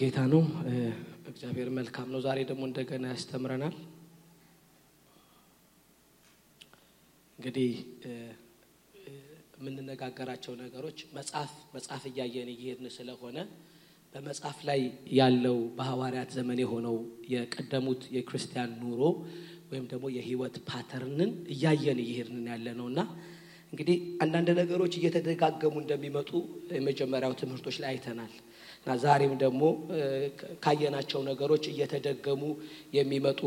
ጌታ ነው። እግዚአብሔር መልካም ነው። ዛሬ ደግሞ እንደገና ያስተምረናል። እንግዲህ የምንነጋገራቸው ነገሮች መጽሐፍ መጽሐፍ እያየን እየሄድን ስለሆነ በመጽሐፍ ላይ ያለው በሐዋርያት ዘመን የሆነው የቀደሙት የክርስቲያን ኑሮ ወይም ደግሞ የህይወት ፓተርንን እያየን እየሄድን ያለ ነው እና እንግዲህ አንዳንድ ነገሮች እየተደጋገሙ እንደሚመጡ የመጀመሪያው ትምህርቶች ላይ አይተናል እና ዛሬም ደግሞ ካየናቸው ነገሮች እየተደገሙ የሚመጡ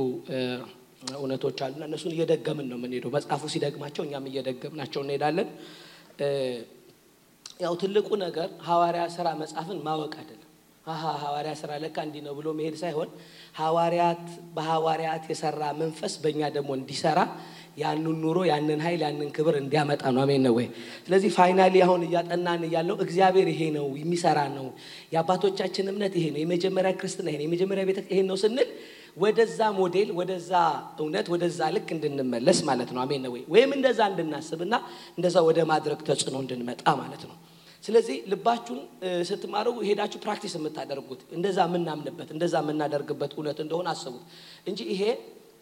እውነቶች አሉና እነሱን እየደገምን ነው የምንሄደው። መጽሐፉ ሲደግማቸው እኛም እየደገምናቸው እንሄዳለን። ያው ትልቁ ነገር ሐዋርያ ስራ መጽሐፍን ማወቅ አይደለም። ሐዋርያ ስራ ለካ እንዲህ ነው ብሎ መሄድ ሳይሆን ሐዋርያት በሐዋርያት የሰራ መንፈስ በእኛ ደግሞ እንዲሰራ ያንን ኑሮ ያንን ኃይል ያንን ክብር እንዲያመጣ ነው። አሜን ነው ወይ? ስለዚህ finally አሁን እያጠናን እያለው እግዚአብሔር ይሄ ነው የሚሰራ ነው፣ የአባቶቻችን እምነት ይሄ ነው፣ የመጀመሪያ ክርስትና ይሄ ነው፣ የመጀመሪያ ቤተ ይሄ ነው ስንል ወደዛ ሞዴል ወደዛ እውነት ወደዛ ልክ እንድንመለስ ማለት ነው። አሜን ነው ወይ? ወይም እንደዛ እንድናስብና እንደዛ ወደ ማድረግ ተጽዕኖ እንድንመጣ ማለት ነው። ስለዚህ ልባችሁን ስትማሩ ሄዳችሁ practice የምታደርጉት እንደዛ የምናምንበት እንደዛ የምናደርግበት እውነት እንደሆነ አስቡት እንጂ ይሄ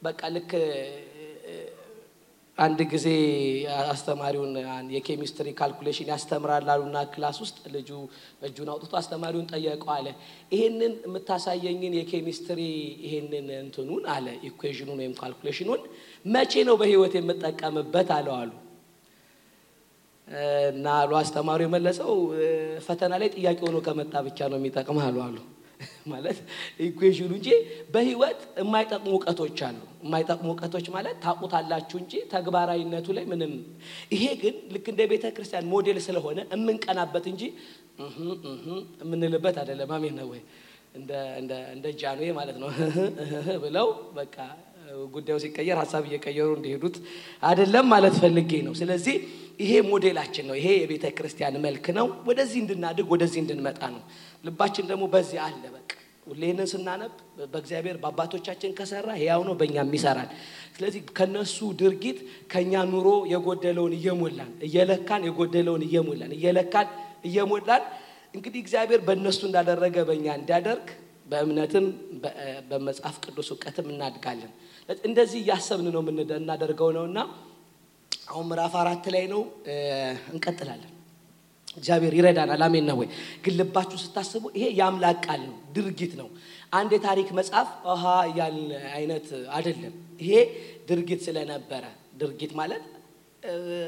በቃ ልክ አንድ ጊዜ አስተማሪውን የ chemistry calculation ያስተምራል አሉና class ውስጥ ልጁ እጁን አውጥቶ አስተማሪውን ጠየቀው አለ። ይሄንን የምታሳየኝን የኬሚስትሪ ይሄንን እንትኑን አለ equation ኑን ወይም calculation ኑን መቼ ነው በህይወት የምጠቀምበት አለው አሉ። እና አሉ አስተማሪው የመለሰው ፈተና ላይ ጥያቄ ሆኖ ከመጣ ብቻ ነው የሚጠቅም አሉ አሉ ማለት equation ኑ እንጂ በህይወት የማይጠቅሙ እውቀቶች አሉ። የማይጠቅሙ እውቀቶች ማለት ታውቁታላችሁ እንጂ ተግባራዊነቱ ላይ ምንም። ይሄ ግን ልክ እንደ ቤተ ክርስቲያን ሞዴል ስለሆነ የምንቀናበት እንጂ የምንልበት አይደለም። አሜን ነው? እንደ ጃንዌ ማለት ነው ብለው በቃ ጉዳዩ ሲቀየር ሀሳብ እየቀየሩ እንዲሄዱት አይደለም ማለት ፈልጌ ነው። ስለዚህ ይሄ ሞዴላችን ነው። ይሄ የቤተ ክርስቲያን መልክ ነው። ወደዚህ እንድናድግ ወደዚህ እንድንመጣ ነው። ልባችን ደግሞ በዚህ አለ። በቃ ሁሌንን ስናነብ በእግዚአብሔር በአባቶቻችን ከሰራ ሕያው ነው፣ በእኛም ይሰራል። ስለዚህ ከነሱ ድርጊት ከእኛ ኑሮ የጎደለውን እየሞላን እየለካን የጎደለውን እየሞላን እየለካን እየሞላን እንግዲህ እግዚአብሔር በእነሱ እንዳደረገ በእኛ እንዲያደርግ በእምነትም በመጽሐፍ ቅዱስ እውቀትም እናድጋለን። እንደዚህ እያሰብን ነው እናደርገው ነው እና አሁን ምዕራፍ አራት ላይ ነው እንቀጥላለን። እግዚአብሔር ይረዳናል። አሜን ነው ወይ? ግን ልባችሁ ስታስቡ ይሄ የአምላክ ቃል ነው፣ ድርጊት ነው። አንድ የታሪክ መጽሐፍ ውሃ ያልን አይነት አይደለም። ይሄ ድርጊት ስለነበረ ድርጊት ማለት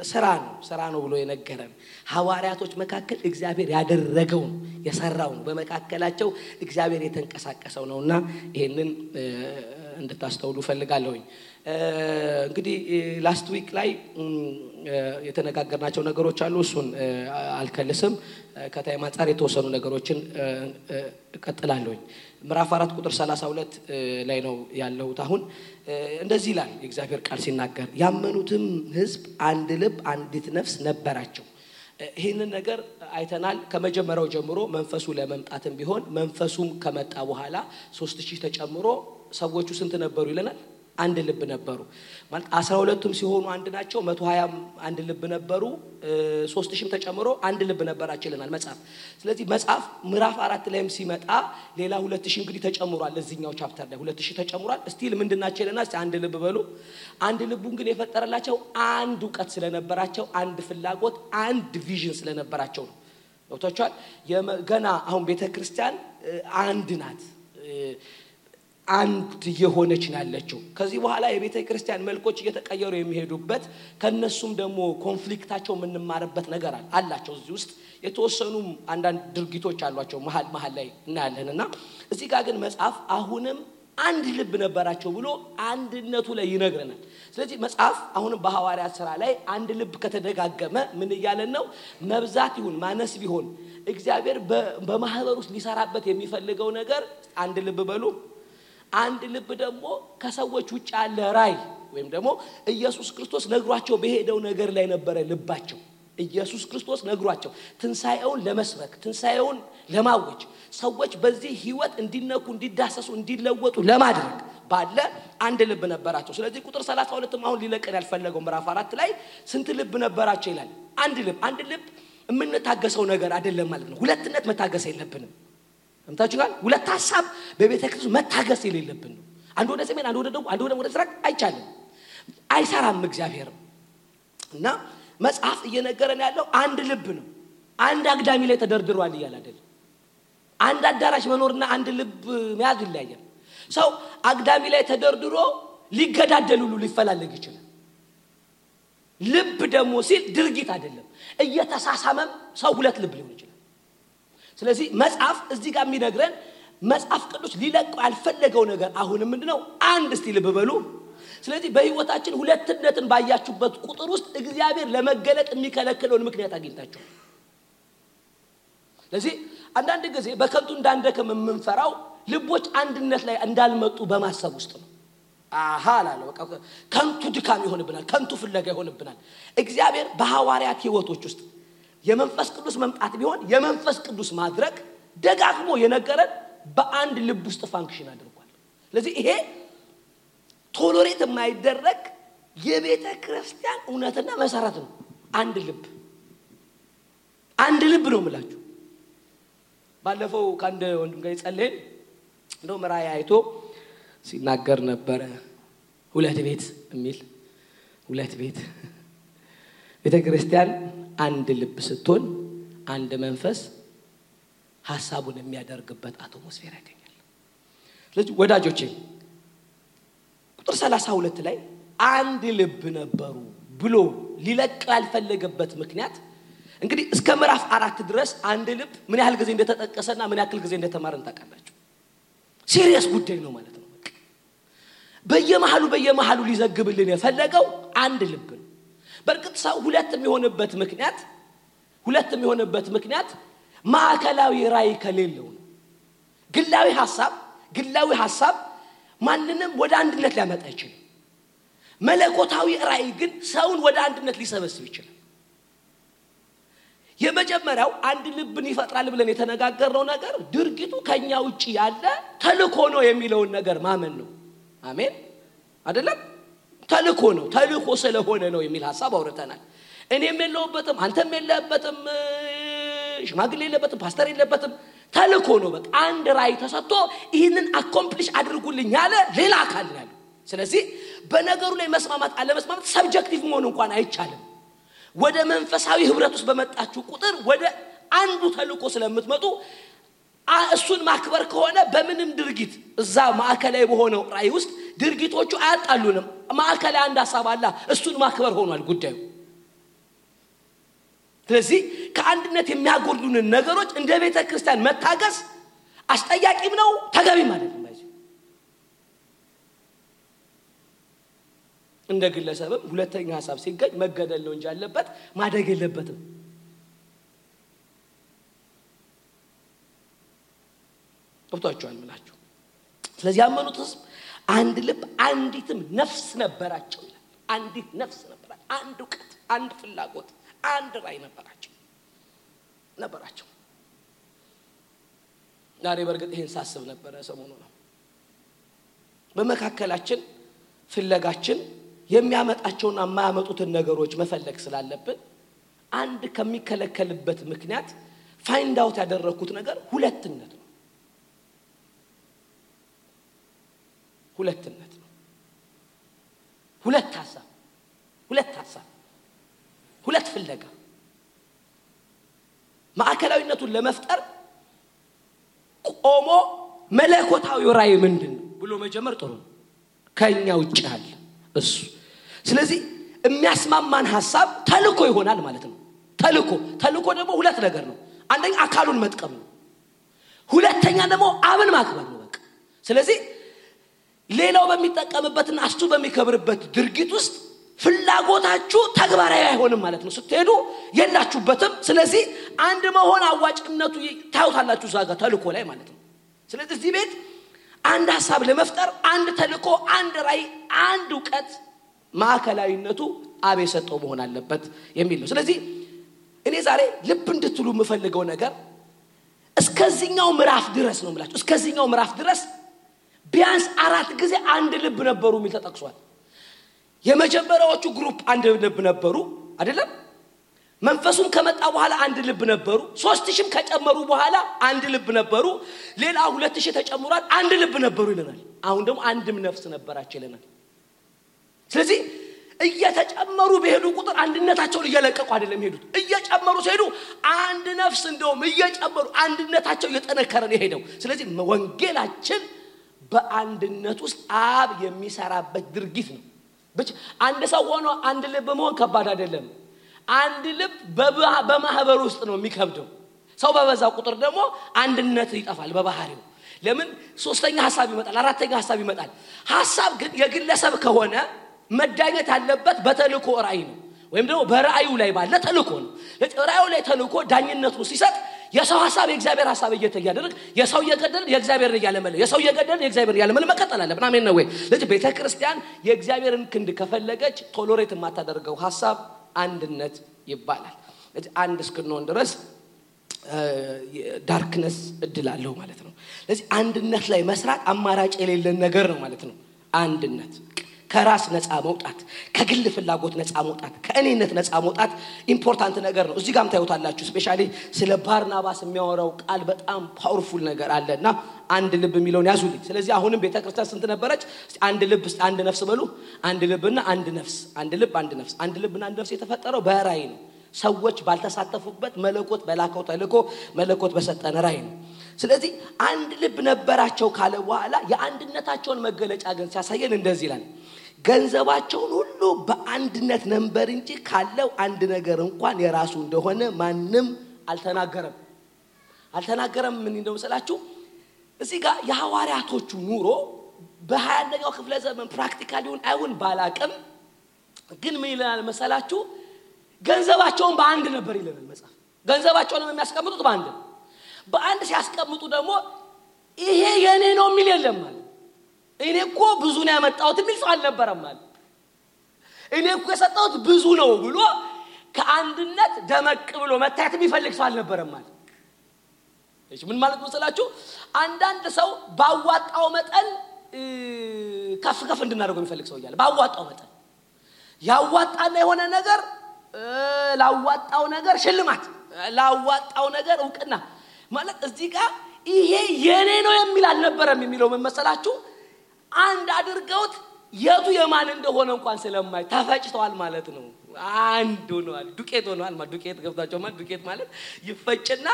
ስራ ነው፣ ስራ ነው ብሎ የነገረን ሐዋርያቶች መካከል እግዚአብሔር ያደረገው ነው፣ የሰራው ነው፣ በመካከላቸው እግዚአብሔር የተንቀሳቀሰው ነው እና ይሄንን እንድታስተውሉ ፈልጋለሁኝ። እንግዲህ last week ላይ የተነጋገርናቸው ነገሮች አሉ። እሱን አልከልስም። ከ time አንጻር የተወሰኑ ነገሮችን እቀጥላለሁኝ። ምዕራፍ አራት ቁጥር ሰላሳ ሁለት ላይ ነው ያለሁት። አሁን እንደዚህ ይላል የእግዚአብሔር ቃል ሲናገር ያመኑትም ሕዝብ አንድ ልብ፣ አንዲት ነፍስ ነበራቸው። ይህንን ነገር አይተናል። ከመጀመሪያው ጀምሮ መንፈሱ ለመምጣትም ቢሆን መንፈሱም ከመጣ በኋላ ሶስት ሺህ ተጨምሮ ሰዎቹ ስንት ነበሩ ይለናል? አንድ ልብ ነበሩ ማለት አስራ ሁለቱም ሲሆኑ አንድ ናቸው። መቶ ሀያም አንድ ልብ ነበሩ። ሶስት ሺህም ተጨምሮ አንድ ልብ ነበራቸው ይለናል መጽሐፍ። ስለዚህ መጽሐፍ ምዕራፍ አራት ላይም ሲመጣ ሌላ ሁለት ሺህ እንግዲህ ተጨምሯል። እዚኛው chapter ላይ ሁለት ሺህ ተጨምሯል። still ምንድን ናቸው አንድ ልብ በሉ። አንድ ልቡን ግን የፈጠረላቸው አንድ እውቀት ስለነበራቸው፣ አንድ ፍላጎት፣ አንድ vision ስለነበራቸው ነው። ገብቷቸዋል። ገና አሁን ቤተ ክርስቲያን አንድ ናት አንድ የሆነች ነው ያለችው። ከዚህ በኋላ የቤተ ክርስቲያን መልኮች እየተቀየሩ የሚሄዱበት ከነሱም ደግሞ ኮንፍሊክታቸው የምንማርበት ነገር አላቸው። እዚህ ውስጥ የተወሰኑ አንዳንድ ድርጊቶች አሏቸው መሀል መሀል ላይ እናያለን እና እዚህ ጋር ግን መጽሐፍ አሁንም አንድ ልብ ነበራቸው ብሎ አንድነቱ ላይ ይነግረናል። ስለዚህ መጽሐፍ አሁንም በሐዋርያት ስራ ላይ አንድ ልብ ከተደጋገመ ምን እያለን ነው? መብዛት ይሁን ማነስ ቢሆን እግዚአብሔር በማህበር ውስጥ ሊሰራበት የሚፈልገው ነገር አንድ ልብ በሉ አንድ ልብ ደግሞ ከሰዎች ውጭ ያለ ራይ ወይም ደግሞ ኢየሱስ ክርስቶስ ነግሯቸው በሄደው ነገር ላይ ነበረ ልባቸው። ኢየሱስ ክርስቶስ ነግሯቸው ትንሣኤውን ለመስበክ ትንሣኤውን ለማወጅ ሰዎች በዚህ ህይወት እንዲነኩ፣ እንዲዳሰሱ፣ እንዲለወጡ ለማድረግ ባለ አንድ ልብ ነበራቸው። ስለዚህ ቁጥር ሰላሳ ሁለትም አሁን ሊለቀን ያልፈለገው ምዕራፍ አራት ላይ ስንት ልብ ነበራቸው ይላል። አንድ ልብ አንድ ልብ የምንታገሰው ነገር አይደለም ማለት ነው። ሁለትነት መታገስ የለብንም። ሰምታችኋል። ሁለት ሀሳብ በቤተ ክርስቲያን መታገስ የሌለብን ነው። አንድ ወደ ሰሜን፣ አንድ ወደ ደቡብ፣ አንድ ወደ ምስራቅ አይቻልም፣ አይሰራም እግዚአብሔርም እና መጽሐፍ እየነገረን ያለው አንድ ልብ ነው። አንድ አግዳሚ ላይ ተደርድሯል እያለ አይደለም። አንድ አዳራሽ መኖርና አንድ ልብ መያዝ ይለያያል። ሰው አግዳሚ ላይ ተደርድሮ ሊገዳደል ሁሉ ሊፈላለግ ይችላል። ልብ ደግሞ ሲል ድርጊት አይደለም። እየተሳሳመም ሰው ሁለት ልብ ሊሆን ይችላል። ስለዚህ መጽሐፍ እዚህ ጋር የሚነግረን መጽሐፍ ቅዱስ ሊለቀው ያልፈለገው ነገር አሁንም ምንድን ነው? አንድ እስቲ ልብ በሉ። ስለዚህ በህይወታችን ሁለትነትን ባያችሁበት ቁጥር ውስጥ እግዚአብሔር ለመገለጥ የሚከለክለውን ምክንያት አግኝታችኋል። ስለዚህ አንዳንድ ጊዜ በከንቱ እንዳንደክም የምንፈራው ልቦች አንድነት ላይ እንዳልመጡ በማሰብ ውስጥ ነው። አሃ ላለ ከንቱ ድካም ይሆንብናል፣ ከንቱ ፍለጋ ይሆንብናል። እግዚአብሔር በሐዋርያት ህይወቶች ውስጥ የመንፈስ ቅዱስ መምጣት ቢሆን የመንፈስ ቅዱስ ማድረግ ደጋግሞ የነገረን በአንድ ልብ ውስጥ function አድርጓል። ስለዚህ ይሄ tolerate የማይደረግ የቤተ ክርስቲያን እውነትና መሰረት ነው። አንድ ልብ አንድ ልብ ነው የምላችሁ። ባለፈው ከአንድ ወንድም ጋር ጸለይን እንደው ራእይ አይቶ ሲናገር ነበረ። ሁለት ቤት የሚል ሁለት ቤት ቤተ ክርስቲያን አንድ ልብ ስትሆን አንድ መንፈስ ሀሳቡን የሚያደርግበት አቶሞስፌር ያገኛል። ስለዚህ ወዳጆቼ ቁጥር ሰላሳ ሁለት ላይ አንድ ልብ ነበሩ ብሎ ሊለቅ ያልፈለገበት ምክንያት እንግዲህ እስከ ምዕራፍ አራት ድረስ አንድ ልብ ምን ያህል ጊዜ እንደተጠቀሰና ምን ያክል ጊዜ እንደተማረን ታውቃላችሁ። serious ጉዳይ ነው ማለት ነው። በየመሃሉ በየመሃሉ ሊዘግብልን የፈለገው አንድ ልብ ነው። በእርግጥ ሰው ሁለት የሚሆንበት ምክንያት ሁለት የሚሆንበት ምክንያት ማዕከላዊ ራዕይ ከሌለው ነው። ግላዊ ሀሳብ ግላዊ ሀሳብ ማንንም ወደ አንድነት ሊያመጣ አይችልም። መለኮታዊ ራዕይ ግን ሰውን ወደ አንድነት ሊሰበስብ ይችላል። የመጀመሪያው አንድ ልብን ይፈጥራል ብለን የተነጋገርነው ነገር ድርጊቱ ከኛ ውጭ ያለ ተልኮ ነው የሚለውን ነገር ማመን ነው። አሜን አይደለም? ተልኮ ነው፣ ተልኮ ስለሆነ ነው የሚል ሀሳብ አውርተናል። እኔም የለሁበትም፣ አንተም የለህበትም፣ ሽማግሌ የለበትም፣ ፓስተር የለበትም። ተልኮ ነው። በቃ አንድ ራእይ ተሰጥቶ ይህንን accomplish አድርጉልኝ ያለ ሌላ አካል ነው ስለዚህ በነገሩ ላይ መስማማት አለመስማማት subjective መሆን እንኳን አይቻልም። ወደ መንፈሳዊ ህብረት ውስጥ በመጣችሁ ቁጥር ወደ አንዱ ተልኮ ስለምትመጡ እሱን ማክበር ከሆነ በምንም ድርጊት እዛ ማዕከላዊ በሆነው ራእይ ውስጥ ድርጊቶቹ አያጣሉንም። ማዕከላዊ አንድ ሀሳብ አለ እሱን ማክበር ሆኗል ጉዳዩ። ስለዚህ ከአንድነት የሚያጎድሉንን ነገሮች እንደ ቤተ ክርስቲያን መታገስ አስጠያቂም ነው ተገቢም ማለት እንደ ግለሰብም ሁለተኛ ሀሳብ ሲገኝ መገደል ነው እንጂ ያለበት ማደግ የለበትም። ገብቷቸዋል ምላችሁ። ስለዚህ ያመኑት ህዝብ አንድ ልብ አንዲትም ነፍስ ነበራቸው ይላል። አንዲት ነፍስ ነበራቸው፣ አንድ እውቀት፣ አንድ ፍላጎት፣ አንድ ራዕይ ነበራቸው ነበራቸው። ዛሬ በእርግጥ ይህን ሳስብ ነበረ ሰሞኑ ነው በመካከላችን ፍለጋችን የሚያመጣቸውና የማያመጡትን ነገሮች መፈለግ ስላለብን አንድ ከሚከለከልበት ምክንያት find out ያደረግኩት ነገር ሁለትነት ነው። ሁለትነት ነው። ሁለት ሀሳብ፣ ሁለት ሀሳብ፣ ሁለት ፍለጋ ማዕከላዊነቱን ለመፍጠር ቆሞ መለኮታዊ ራዕይ ምንድን ብሎ መጀመር ጥሩ ነው። ከእኛ ውጭ አለ እሱ። ስለዚህ የሚያስማማን ሀሳብ ተልኮ ይሆናል ማለት ነው። ተልኮ ተልኮ ደግሞ ሁለት ነገር ነው። አንደኛ አካሉን መጥቀም ነው። ሁለተኛ ደግሞ አብን ማክበር ነው። በቃ ስለዚህ ሌላው በሚጠቀምበትና እሱ በሚከብርበት ድርጊት ውስጥ ፍላጎታችሁ ተግባራዊ አይሆንም ማለት ነው። ስትሄዱ የላችሁበትም። ስለዚህ አንድ መሆን አዋጭነቱ ታዩታላችሁ እዛ ጋር ተልኮ ላይ ማለት ነው። ስለዚህ እዚህ ቤት አንድ ሀሳብ ለመፍጠር አንድ ተልኮ፣ አንድ ራዕይ፣ አንድ እውቀት ማዕከላዊነቱ አብ የሰጠው መሆን አለበት የሚል ነው። ስለዚህ እኔ ዛሬ ልብ እንድትሉ የምፈልገው ነገር እስከዚህኛው ምዕራፍ ድረስ ነው የምላችሁ። እስከዚህኛው ምዕራፍ ድረስ ቢያንስ አራት ጊዜ አንድ ልብ ነበሩ የሚል ተጠቅሷል። የመጀመሪያዎቹ ግሩፕ አንድ ልብ ነበሩ አይደለም። መንፈሱም ከመጣ በኋላ አንድ ልብ ነበሩ። ሶስት ሺህም ከጨመሩ በኋላ አንድ ልብ ነበሩ። ሌላ ሁለት ሺህ ተጨምሯል፣ አንድ ልብ ነበሩ ይለናል። አሁን ደግሞ አንድም ነፍስ ነበራቸው ይለናል። ስለዚህ እየተጨመሩ በሄዱ ቁጥር አንድነታቸውን እየለቀቁ አይደለም ሄዱት። እየጨመሩ ሲሄዱ አንድ ነፍስ እንደውም እየጨመሩ አንድነታቸው እየጠነከረ ነው የሄደው። ስለዚህ ወንጌላችን በአንድነት ውስጥ አብ የሚሰራበት ድርጊት ነው። ብቻ አንድ ሰው ሆኖ አንድ ልብ መሆን ከባድ አይደለም። አንድ ልብ በማህበር ውስጥ ነው የሚከብደው። ሰው በበዛ ቁጥር ደግሞ አንድነት ይጠፋል በባህሪው። ለምን ሶስተኛ ሀሳብ ይመጣል፣ አራተኛ ሀሳብ ይመጣል። ሀሳብ ግን የግለሰብ ከሆነ መዳኘት ያለበት በተልእኮ ራእይ ነው፣ ወይም ደግሞ በራእዩ ላይ ባለ ተልእኮ ነው። ራእዩ ላይ ተልእኮ ዳኝነቱን ሲሰጥ የሰው ሀሳብ የእግዚአብሔር ሀሳብ እየተያደረግ የሰው እየገደልን የእግዚአብሔርን እያለመለ የሰው እየገደልን የእግዚአብሔርን እያለመለ መቀጠል አለብን። አሜን ነው ወይ? ቤተ ክርስቲያን የእግዚአብሔርን ክንድ ከፈለገች ቶሎሬት የማታደርገው ሀሳብ አንድነት ይባላል። አንድ እስክንሆን ድረስ darkness እድል አለው ማለት ነው። ስለዚህ አንድነት ላይ መስራት አማራጭ የሌለን ነገር ነው ማለት ነው። አንድነት ከራስ ነፃ መውጣት፣ ከግል ፍላጎት ነፃ መውጣት፣ ከእኔነት ነፃ መውጣት important ነገር ነው። እዚህ ጋም ታዩታላችሁ። specially ስለ ባርናባስ የሚያወራው ቃል በጣም powerful ነገር አለ እና አንድ ልብ የሚለውን ያዙልኝ። ስለዚህ አሁንም ቤተ ክርስቲያን ስንት ነበረች? አንድ ልብ፣ አንድ ነፍስ በሉ። አንድ ልብና አንድ ነፍስ፣ አንድ ልብ፣ አንድ ነፍስ። አንድ ልብና አንድ ነፍስ የተፈጠረው በራእይ ነው። ሰዎች ባልተሳተፉበት መለኮት በላከው ተልእኮ መለኮት በሰጠን ራእይ ነው። ስለዚህ አንድ ልብ ነበራቸው ካለ በኋላ የአንድነታቸውን መገለጫ ግን ሲያሳየን እንደዚህ ይላል ገንዘባቸውን ሁሉ በአንድነት ነበር እንጂ ካለው አንድ ነገር እንኳን የራሱ እንደሆነ ማንም አልተናገረም። አልተናገረም ምን እንደው መሰላችሁ እዚህ ጋር የሐዋርያቶቹ ኑሮ በሀያ ክፍለ ዘመን practical ይሁን አይሁን ባላቅም ግን ምን ይለናል መሰላችሁ? ገንዘባቸውን በአንድ ነበር ይለናል መጽሐፍ። ገንዘባቸውንም የሚያስቀምጡት በአንድ በአንድ ሲያስቀምጡ ደግሞ ይሄ የእኔ ነው የሚል የለም ማለት እኔ እኮ ብዙ ነው ያመጣሁት የሚል ሰው አልነበረም ማለት እኔ እኮ የሰጠሁት ብዙ ነው ብሎ ከአንድነት ደመቅ ብሎ መታየት የሚፈልግ ሰው አልነበረም ማለት ምን ማለት መሰላችሁ አንዳንድ ሰው ባዋጣው መጠን ከፍ ከፍ እንድናደርገው የሚፈልግ ሰው እያለ ባዋጣው መጠን ያዋጣና የሆነ ነገር ላዋጣው ነገር ሽልማት ላዋጣው ነገር እውቅና ማለት እዚህ ጋር ይሄ የኔ ነው የሚል አልነበረም የሚለው ምን መሰላችሁ አንድ አድርገውት የቱ የማን እንደሆነ እንኳን ስለማይ ተፈጭተዋል ማለት ነው። አንድ ሆነዋል። ዱቄት ሆነዋል ዱቄት ገብታቸው ማለት ዱቄት ማለት ይፈጭና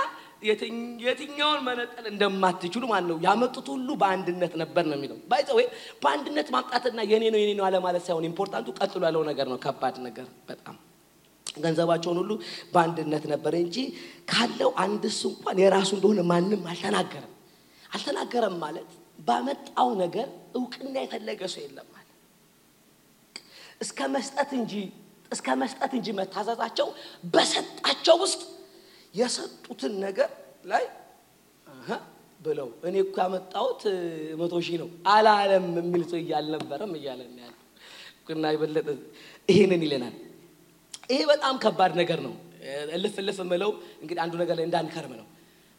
የትኛውን መነጠል እንደማትችሉ ማለት ነው። ያመጡት ሁሉ በአንድነት ነበር ነው የሚለው። by the way በአንድነት ማምጣትና የኔ ነው የኔ ነው አለማለት ሳይሆን ኢምፖርታንቱ ቀጥሎ ያለው ነገር ነው። ከባድ ነገር በጣም ገንዘባቸውን ሁሉ በአንድነት ነበር እንጂ ካለው አንድስ እንኳን የራሱ እንደሆነ ማንም አልተናገረም። አልተናገረም ማለት ባመጣው ነገር እውቅና የፈለገ ሰው የለም ማለት እስከ መስጠት እንጂ እስከ መስጠት እንጂ መታዘዛቸው በሰጣቸው ውስጥ የሰጡትን ነገር ላይ ብለው እኔ እኮ ያመጣሁት መቶ ሺህ ነው አላለም የሚል ሰው እያልነበረም እያለን ያለ እና የበለጠ ይህንን ይለናል። ይሄ በጣም ከባድ ነገር ነው። እልፍ እልፍ የምለው እንግዲህ አንዱ ነገር ላይ እንዳንከርም ነው።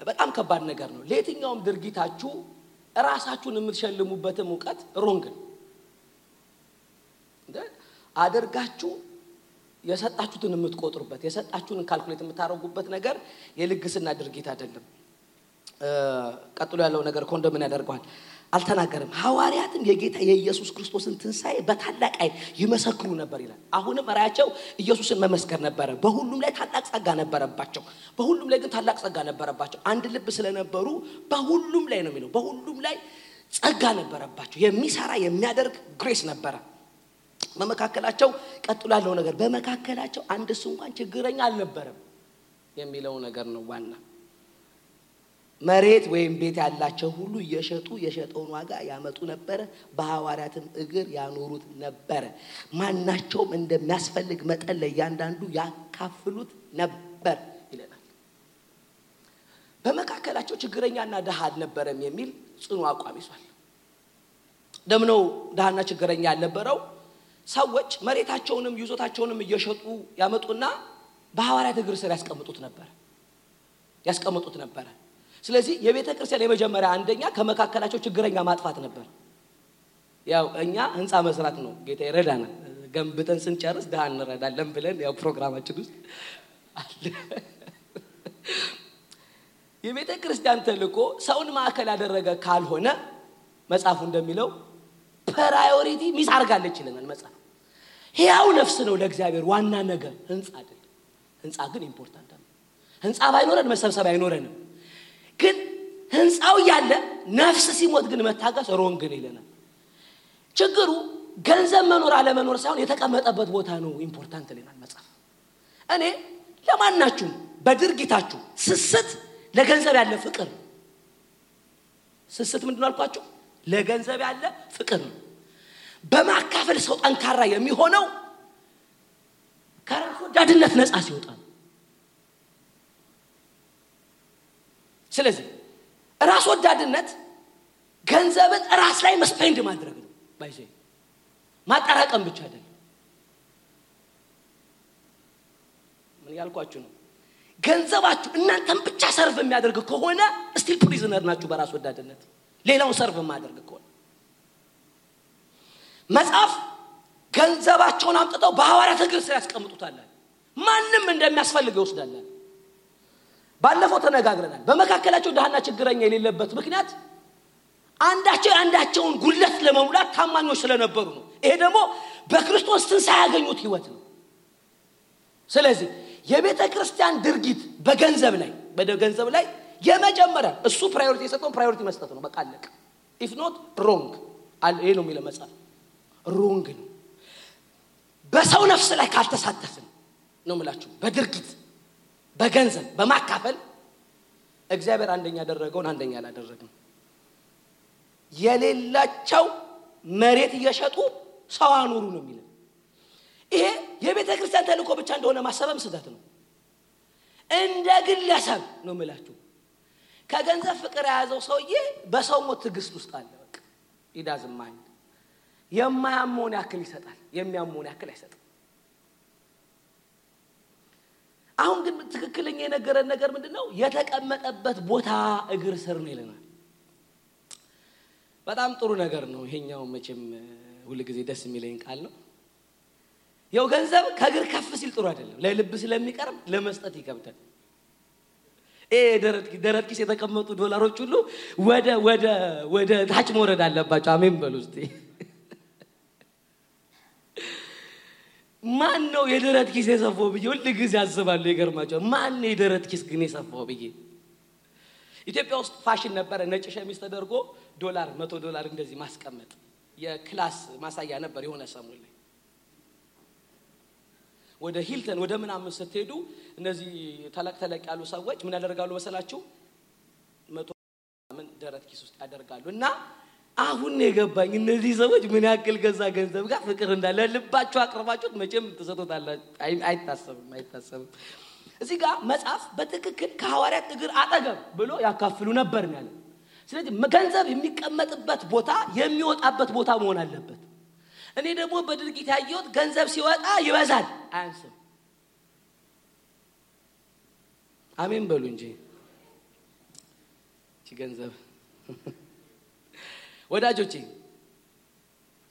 በጣም ከባድ ነገር ነው። ለየትኛውም ድርጊታችሁ ራሳችሁን የምትሸልሙበትም እውቀት wrong ነው። አድርጋችሁ የሰጣችሁትን የምትቆጥሩበት የሰጣችሁን calculate የምታደርጉበት ነገር የልግስና ድርጊት አይደለም። ቀጥሎ ያለው ነገር ኮንዶምን ያደርገዋል አልተናገርም ሐዋርያትም የጌታ የኢየሱስ ክርስቶስን ትንሣኤ በታላቅ ኃይል ይመሰክሩ ነበር ይላል። አሁንም ራያቸው ኢየሱስን መመስከር ነበረ። በሁሉም ላይ ታላቅ ጸጋ ነበረባቸው። በሁሉም ላይ ግን ታላቅ ጸጋ ነበረባቸው። አንድ ልብ ስለነበሩ በሁሉም ላይ ነው የሚለው። በሁሉም ላይ ጸጋ ነበረባቸው። የሚሰራ የሚያደርግ ግሬስ ነበረ። በመካከላቸው ቀጥሎ ያለው ነገር በመካከላቸው አንድስ እንኳን ችግረኛ አልነበረም የሚለው ነገር ነው ዋና መሬት ወይም ቤት ያላቸው ሁሉ እየሸጡ የሸጠውን ዋጋ ያመጡ ነበረ በሐዋርያትም እግር ያኖሩት ነበረ። ማናቸውም እንደሚያስፈልግ መጠን ለእያንዳንዱ ያካፍሉት ነበር ይለናል። በመካከላቸው ችግረኛና ድሃ አልነበረም የሚል ጽኑ አቋም ይዟል። ደምነው ድሃና ችግረኛ ያልነበረው። ሰዎች መሬታቸውንም ይዞታቸውንም እየሸጡ ያመጡና በሐዋርያት እግር ስር ያስቀምጡት ነበር ያስቀምጡት ነበረ ስለዚህ የቤተ ክርስቲያን የመጀመሪያ አንደኛ ከመካከላቸው ችግረኛ ማጥፋት ነበር ያው እኛ ህንፃ መስራት ነው ጌታ ይረዳናል ገንብተን ስንጨርስ ድሃ እንረዳለን ብለን ያው ፕሮግራማችን ውስጥ አለ። የቤተ ክርስቲያን ተልእኮ ሰውን ማዕከል ያደረገ ካልሆነ መጽሐፉ እንደሚለው priority miss አድርጋለች ይለናል መጽሐፍ። ሕያው ነፍስ ነው ለእግዚአብሔር ዋና ነገር፣ ህንፃ አይደለም። ህንፃ ግን important ነው። ህንፃ ባይኖረን መሰብሰብ አይኖረንም። ግን ህንፃው እያለ ነፍስ ሲሞት ግን መታገስ ሮንግን ይለናል። ችግሩ ገንዘብ መኖር አለመኖር ሳይሆን የተቀመጠበት ቦታ ነው important ይለናል መጽሐፍ። እኔ ለማናችሁም በድርጊታችሁ ስስት ለገንዘብ ያለ ፍቅር ስስት ምንድን አልኳችሁ? ለገንዘብ ያለ ፍቅር ነው። በማካፈል ሰው ጠንካራ የሚሆነው ከራስ ወዳድነት ነፃ ሲወጣ ስለዚህ ራስ ወዳድነት ገንዘብን ራስ ላይ መ spend ማድረግ ነው። by the way ማጠራቀም ብቻ አይደለም። ምን ያልኳችሁ ነው? ገንዘባችሁ እናንተን ብቻ serve የሚያደርግ ከሆነ still prisoner ናችሁ በራስ ወዳድነት። ሌላውን serve የማያደርግ ከሆነ መጽሐፍ ገንዘባቸውን አምጥተው በሐዋርያት እግር ስር ያስቀምጡታል። ማንም እንደሚያስፈልግ ይወስዳለን። ባለፈው ተነጋግረናል። በመካከላቸው ድሃና ችግረኛ የሌለበት ምክንያት አንዳቸው የአንዳቸውን ጉድለት ለመሙላት ታማኞች ስለነበሩ ነው። ይሄ ደግሞ በክርስቶስ ትንሣኤ ያገኙት ህይወት ነው። ስለዚህ የቤተ ክርስቲያን ድርጊት በገንዘብ ላይ በገንዘብ ላይ የመጀመሪያ እሱ priority የሰጠውን priority መስጠት ነው። በቃ አለቀ። if not wrong ይሄ ነው የሚለው መጽሐፍ። wrong ነው። በሰው ነፍስ ላይ ካልተሳተፍን ነው ምላችሁ በድርጊት በገንዘብ በማካፈል እግዚአብሔር አንደኛ ያደረገውን አንደኛ አላደረግም። የሌላቸው መሬት እየሸጡ ሰው አኑሩ ነው የሚለው። ይሄ የቤተ ክርስቲያን ተልእኮ ብቻ እንደሆነ ማሰበም ስህተት ነው። እንደ ግለሰብ ነው የምላችሁ። ከገንዘብ ፍቅር የያዘው ሰውዬ በሰው ሞት ትዕግስት ውስጥ አለ። በቃ ይዳዝማኝ የማያመውን ያክል ይሰጣል፣ የሚያመውን ያክል አይሰጥም። አሁን ግን ትክክለኛ የነገረን ነገር ምንድን ነው? የተቀመጠበት ቦታ እግር ስር ነው ይለናል። በጣም ጥሩ ነገር ነው። ይሄኛው መቼም ሁል ጊዜ ደስ የሚለኝ ቃል ነው። ያው ገንዘብ ከእግር ከፍ ሲል ጥሩ አይደለም። ለልብ ስለሚቀርብ ለመስጠት ይከብዳል። ደረት ኪስ የተቀመጡ ዶላሮች ሁሉ ወደ ወደ ወደ ታች መውረድ አለባቸው። አሜን በሉ እስቲ። ማን ነው የደረት ኪስ የሰፋው ብዬ ሁል ጊዜ አስባለሁ። ይገርማቸዋል። ማን ነው የደረት ኪስ ግን የሰፋው ብዬ ኢትዮጵያ ውስጥ ፋሽን ነበረ። ነጭ ሸሚዝ ተደርጎ ዶላር መቶ ዶላር እንደዚህ ማስቀመጥ የ class ማሳያ ነበር። የሆነ ሰሞን ላይ ወደ ሂልተን ወደ ምናምን ስትሄዱ እነዚህ ተለቅ ተለቅ ያሉ ሰዎች ምን ያደርጋሉ መሰላችሁ? መቶ ምን ደረት ኪስ ውስጥ ያደርጋሉ። እና አሁን የገባኝ እነዚህ ሰዎች ምን ያክል ገዛ ገንዘብ ጋር ፍቅር እንዳለ ልባችሁ አቅርባችሁት መቼም ትሰጡታላችሁ። አይታሰብም፣ አይታሰብም። እዚህ ጋር መጽሐፍ በትክክል ከሐዋርያት እግር አጠገብ ብሎ ያካፍሉ ነበር ያለ። ስለዚህ ገንዘብ የሚቀመጥበት ቦታ የሚወጣበት ቦታ መሆን አለበት። እኔ ደግሞ በድርጊት ያየሁት ገንዘብ ሲወጣ ይበዛል፣ አያንስም። አሜን በሉ እንጂ ገንዘብ ወዳጆቼ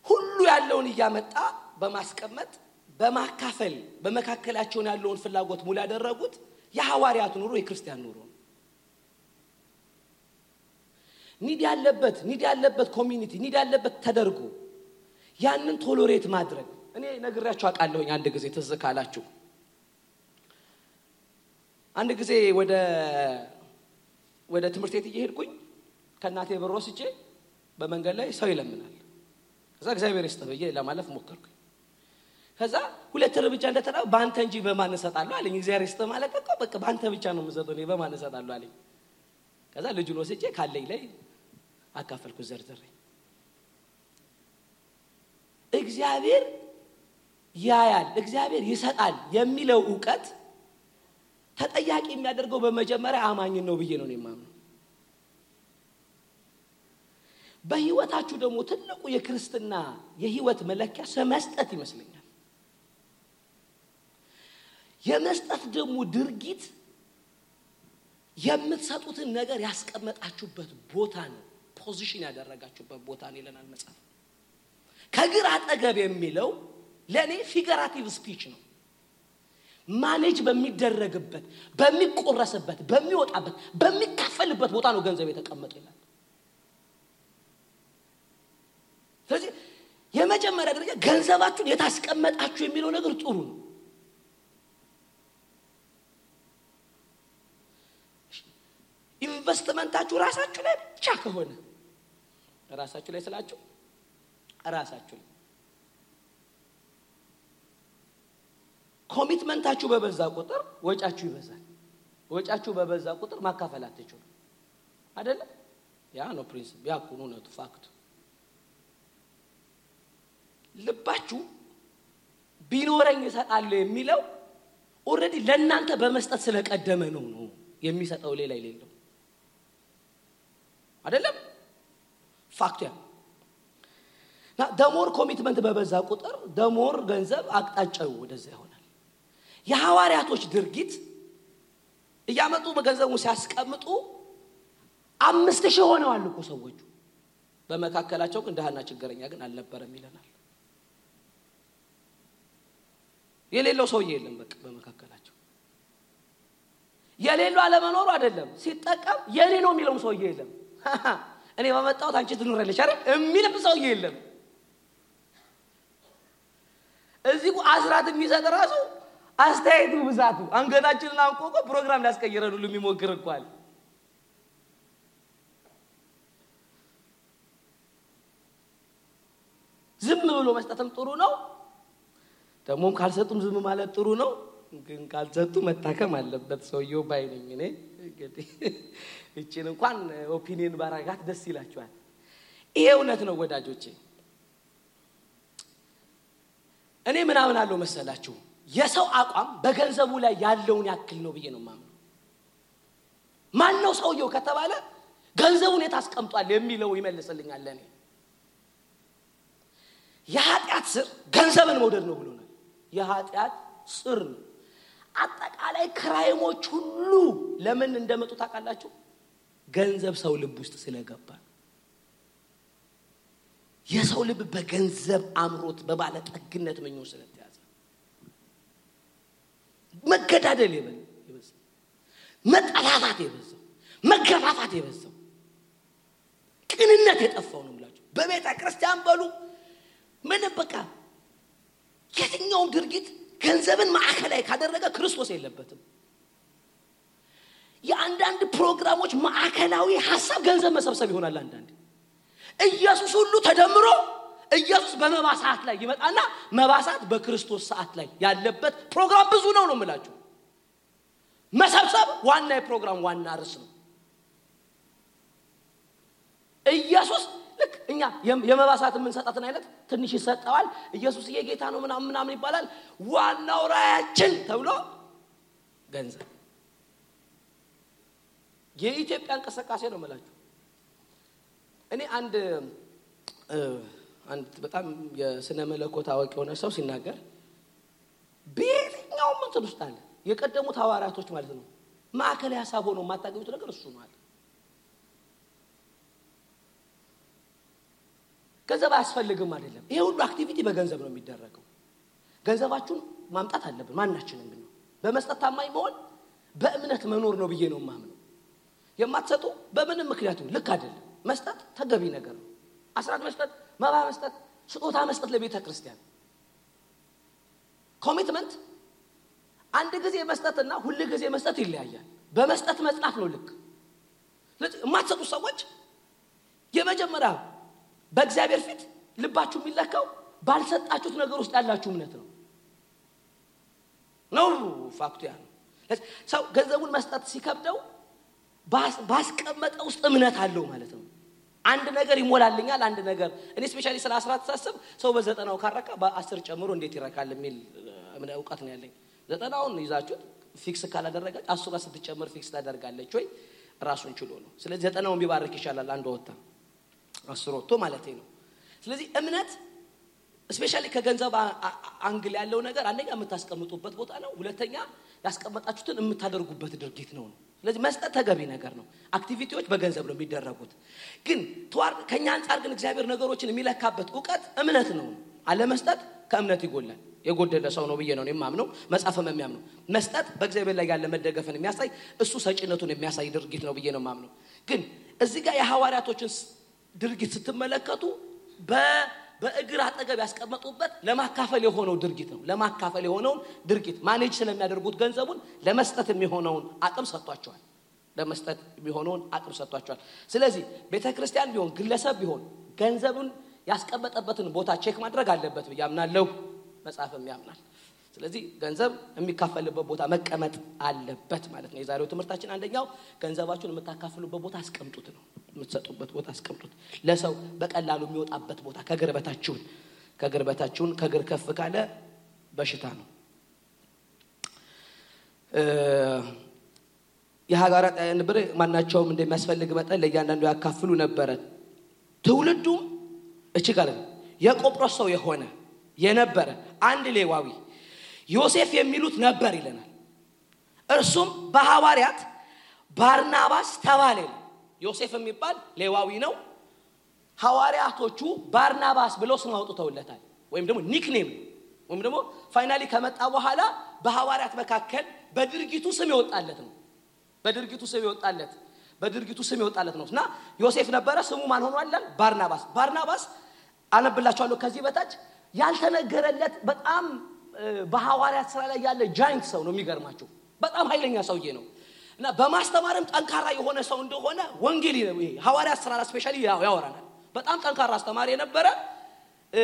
ሁሉ ያለውን እያመጣ በማስቀመጥ በማካፈል በመካከላቸውን ያለውን ፍላጎት ሙሉ ያደረጉት የሐዋርያት ኑሮ የክርስቲያን ኑሮ ነው። need ያለበት need ያለበት community need ያለበት ተደርጎ ያንን tolerate ማድረግ እኔ ነግሬያችሁ አውቃለሁኝ። አንድ ጊዜ ትዝ ካላችሁ አንድ ጊዜ ወደ ወደ ትምህርት ቤት እየሄድኩኝ ከእናቴ ብር ወስጄ በመንገድ ላይ ሰው ይለምናል። ከዛ እግዚአብሔር ይስጥ ብዬ ለማለፍ ሞከርኩኝ። ከዛ ሁለት እርምጃ እንደተራ በአንተ እንጂ በማን እሰጣለሁ አለኝ። እግዚአብሔር ይስጥ ማለት እኮ በቃ በአንተ ብቻ ነው የምሰጠው እኔ በማን እሰጣለሁ አለኝ። ከዛ ልጁን ወስጄ ካለኝ ላይ አካፈልኩ ዘርዝሬ። እግዚአብሔር ያያል፣ እግዚአብሔር ይሰጣል የሚለው እውቀት ተጠያቂ የሚያደርገው በመጀመሪያ አማኝን ነው ብዬ ነው የማምነው። በህይወታችሁ ደግሞ ትልቁ የክርስትና የህይወት መለኪያ መስጠት ይመስለኛል። የመስጠት ደግሞ ድርጊት የምትሰጡትን ነገር ያስቀመጣችሁበት ቦታ ነው፣ position ያደረጋችሁበት ቦታ ነው ይለናል መጽሐፍ። ከእግር አጠገብ የሚለው ለእኔ figurative speech ነው። manage በሚደረግበት በሚቆረስበት በሚወጣበት በሚካፈልበት ቦታ ነው ገንዘብ የተቀመጠ ይላል ስለዚህ የመጀመሪያ ደረጃ ገንዘባችሁን የታስቀመጣችሁ የሚለው ነገር ጥሩ ነው። ኢንቨስትመንታችሁ ራሳችሁ ላይ ብቻ ከሆነ ራሳችሁ ላይ ስላችሁ ራሳችሁ ላይ commitment ኣችሁ በበዛ ቁጥር ወጪያችሁ ይበዛል። ወጪያችሁ በበዛ ቁጥር ማካፈል አትችሉ አይደለም ያ ነው principle ያ ኩኑ ነቱ fact ኡ ልባችሁ ቢኖረኝ እሰጣለሁ የሚለው already ለእናንተ በመስጠት ስለቀደመ ነው ነው የሚሰጠው። ሌላ የሌለው አይደለም። fact ያ። the more commitment በበዛ ቁጥር the more ገንዘብ አቅጣጫው ወደዛ ይሆናል። የሐዋርያቶች ድርጊት እያመጡ በገንዘቡ ሲያስቀምጡ አምስት ሺህ ሆነዋል እኮ ሰዎቹ። በመካከላቸው ግን ድሃና ችግረኛ ግን አልነበረም ይለናል የሌለው ሰውዬ የለም በቃ በመካከላቸው። የሌለው አለመኖሩ አይደለም። ሲጠቀም የኔ ነው የሚለውም ሰውዬ የለም። እኔ በመጣሁት አንቺ ትኑረለች አይደል? የሚልም ሰውዬ የለም። እዚህ አስራት የሚሰጥ ራሱ አስተያየቱ ብዛቱ አንገታችንን አንቆ እኮ ፕሮግራም ሊያስቀይረን ሁሉ የሚሞክር እንኳን ዝም ብሎ መስጠትም ጥሩ ነው ደግሞም ካልሰጡም ዝም ማለት ጥሩ ነው። ግን ካልሰጡ መታከም አለበት ሰውየው ባይነኝ እኔ። እንግዲህ እችን እንኳን ኦፒኒየን ባረጋት ደስ ይላችኋል። ይሄ እውነት ነው ወዳጆቼ። እኔ ምናምን አለው መሰላችሁ? የሰው አቋም በገንዘቡ ላይ ያለውን ያክል ነው ብዬ ነው ማምነው ማን ነው ሰውየው ከተባለ ገንዘቡን የት የሚለው ይመልስልኛል ለእኔ የኃጢአት ስር ገንዘብን መውደድ ነው ብሎናል የኃጢአት ስር ነው። አጠቃላይ ክራይሞች ሁሉ ለምን እንደመጡ ታውቃላችሁ? ገንዘብ ሰው ልብ ውስጥ ስለገባ የሰው ልብ በገንዘብ አምሮት በባለጠግነት መኞ ስለተያዘ መገዳደል የበዛው መጠላፋት የበዛው መገፋፋት የበዛው ቅንነት የጠፋው ነው ምላቸው በቤተ ክርስቲያን በሉ ምንም በቃ የትኛውም ድርጊት ገንዘብን ማዕከላዊ ካደረገ ክርስቶስ የለበትም። የአንዳንድ ፕሮግራሞች ማዕከላዊ ሀሳብ ገንዘብ መሰብሰብ ይሆናል። አንዳንድ ኢየሱስ ሁሉ ተደምሮ ኢየሱስ በመባ ሰዓት ላይ ይመጣና መባሳት በክርስቶስ ሰዓት ላይ ያለበት ፕሮግራም ብዙ ነው ነው ምላችሁ መሰብሰብ ዋና የፕሮግራም ዋና ርዕስ ነው። ኢየሱስ ልክ እኛ የመባሳት የምንሰጣትን አይነት ትንሽ ይሰጠዋል። ኢየሱስ ጌታ ነው ምናምን ምናምን ይባላል። ዋናው ራያችን ተብሎ ገንዘብ። የኢትዮጵያ እንቅስቃሴ ነው ምላችሁ እኔ አንድ አንድ በጣም የስነ መለኮት አዋቂ የሆነ ሰው ሲናገር በየትኛውም እንትን ውስጥ አለ። የቀደሙት ሐዋርያቶች ማለት ነው። ማዕከላዊ ሀሳብ ሆኖ የማታገኙት ነገር እሱ ነው ገንዘብ አያስፈልግም አይደለም። ይሄ ሁሉ አክቲቪቲ በገንዘብ ነው የሚደረገው። ገንዘባችሁን ማምጣት አለብን። ማናችንም ብን በመስጠት ታማኝ መሆን በእምነት መኖር ነው ብዬ ነው ማምነው የማትሰጡ በምንም ምክንያቱ ልክ አይደለም። መስጠት ተገቢ ነገር ነው። አስራት መስጠት መባ መስጠት ስጦታ መስጠት ለቤተ ክርስቲያን commitment አንድ ጊዜ መስጠትና ሁል ጊዜ መስጠት ይለያያል። በመስጠት መጽናት ነው ልክ። የማትሰጡ ሰዎች የመጀመሪያ በእግዚአብሔር ፊት ልባችሁ የሚለካው ባልሰጣችሁት ነገር ውስጥ ያላችሁ እምነት ነው። ነው fact ኡ ያ ነው። ሰው ገንዘቡን መስጠት ሲከብደው ባስቀመጠ ውስጥ እምነት አለው ማለት ነው። አንድ ነገር ይሞላልኛል አንድ ነገር እኔ specially ስለ አስራት ሳስብ ሰው በዘጠናው ካረካ በአስር ጨምሮ እንዴት ይረካል የሚል እውቀት ነው ያለኝ። ዘጠናውን ይዛችሁት fix ካላደረጋች አስሯ ስትጨምር fix ታደርጋለች ወይ? ራሱን ችሎ ነው። ስለዚህ ዘጠናውን ቢባርክ ይሻላል። አንድ ወታ አስር ወጥቶ ማለት ነው። ስለዚህ እምነት specially ከገንዘብ angle ያለው ነገር አንደኛ የምታስቀምጡበት ቦታ ነው። ሁለተኛ ያስቀመጣችሁትን የምታደርጉበት ድርጊት ነው። ስለዚህ መስጠት ተገቢ ነገር ነው። አክቲቪቲዎች በገንዘብ ነው የሚደረጉት። ግን ከኛ አንጻር ግን እግዚአብሔር ነገሮችን የሚለካበት እውቀት እምነት ነው። አለመስጠት ከእምነት ይጎላል። የጎደለ ሰው ነው ብዬ ነው የማምነው፣ መጽሐፍም የሚያምነው። መስጠት በእግዚአብሔር ላይ ያለ መደገፍን የሚያሳይ እሱ ሰጪነቱን የሚያሳይ ድርጊት ነው ብዬ ነው የማምነው። ግን እዚህ ጋር የሐዋርያቶችን ድርጊት ስትመለከቱ በእግር አጠገብ ያስቀመጡበት ለማካፈል የሆነው ድርጊት ነው። ለማካፈል የሆነውን ድርጊት ማኔጅ ስለሚያደርጉት ገንዘቡን ለመስጠት የሚሆነውን አቅም ሰጥቷቸዋል። ለመስጠት የሚሆነውን አቅም ሰጥቷቸዋል። ስለዚህ ቤተ ክርስቲያን ቢሆን ግለሰብ ቢሆን ገንዘቡን ያስቀመጠበትን ቦታ check ማድረግ አለበት ብዬ አምናለሁ። መጽሐፍም ያምናል። ስለዚህ ገንዘብ የሚካፈልበት ቦታ መቀመጥ አለበት ማለት ነው። የዛሬው ትምህርታችን አንደኛው ገንዘባችሁን የምታካፍሉበት ቦታ አስቀምጡት ነው። የምትሰጡበት ቦታ አስቀምጡት። ለሰው በቀላሉ የሚወጣበት ቦታ ከግርበታችሁን ከግርበታችሁን ከግር ከፍ ካለ በሽታ ነው። የሀገራት ብር ማናቸውም እንደሚያስፈልግ መጠን ለእያንዳንዱ ያካፍሉ ነበረ። ትውልዱም እችግ አለ የቆጵሮስ ሰው የሆነ የነበረ አንድ ሌዋዊ ዮሴፍ የሚሉት ነበር ይለናል። እርሱም በሐዋርያት ባርናባስ ተባለ ዮሴፍ የሚባል ሌዋዊ ነው። ሐዋርያቶቹ ባርናባስ ብለው ስም አውጥተውለታል። ወይም ደግሞ nickname ወይም ደግሞ finally ከመጣ በኋላ በሐዋርያት መካከል በድርጊቱ ስም ይወጣለት ነው። በድርጊቱ ስም ይወጣለት በድርጊቱ ስም ይወጣለት ነው እና ዮሴፍ ነበረ። ስሙ ማን ሆኗል? ባርናባስ። ባርናባስ አነብላችኋለሁ ከዚህ በታች ያልተነገረለት በጣም በሐዋርያት ስራ ላይ ያለ giant ሰው ነው። የሚገርማቸው በጣም ኃይለኛ ሰውዬ ነው እና በማስተማርም ጠንካራ የሆነ ሰው እንደሆነ ወንጌል ሐዋርያት ስራ ስፔሻሊ ያወራናል። በጣም ጠንካራ አስተማሪ የነበረ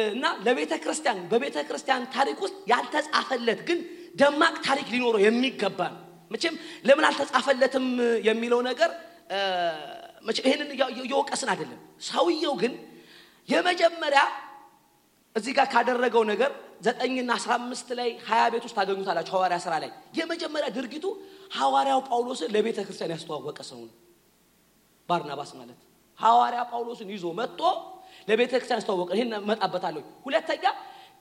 እና ለቤተ ክርስቲያን በቤተ ክርስቲያን ታሪክ ውስጥ ያልተጻፈለት ግን ደማቅ ታሪክ ሊኖረው የሚገባ ነው። መቼም ለምን አልተጻፈለትም የሚለው ነገር ይህንን እየወቀስን አይደለም። ሰውየው ግን የመጀመሪያ እዚህ ጋር ካደረገው ነገር ዘጠኝና አስራ አምስት ላይ ሀያ ቤት ውስጥ ታገኙታላችሁ። ሐዋርያ ስራ ላይ የመጀመሪያ ድርጊቱ ሐዋርያው ጳውሎስን ለቤተ ክርስቲያን ያስተዋወቀ ሰው ነው። ባርናባስ ማለት ሐዋርያ ጳውሎስን ይዞ መጥቶ ለቤተ ክርስቲያን ያስተዋወቀ። ይህን መጣበታለሁ። ሁለተኛ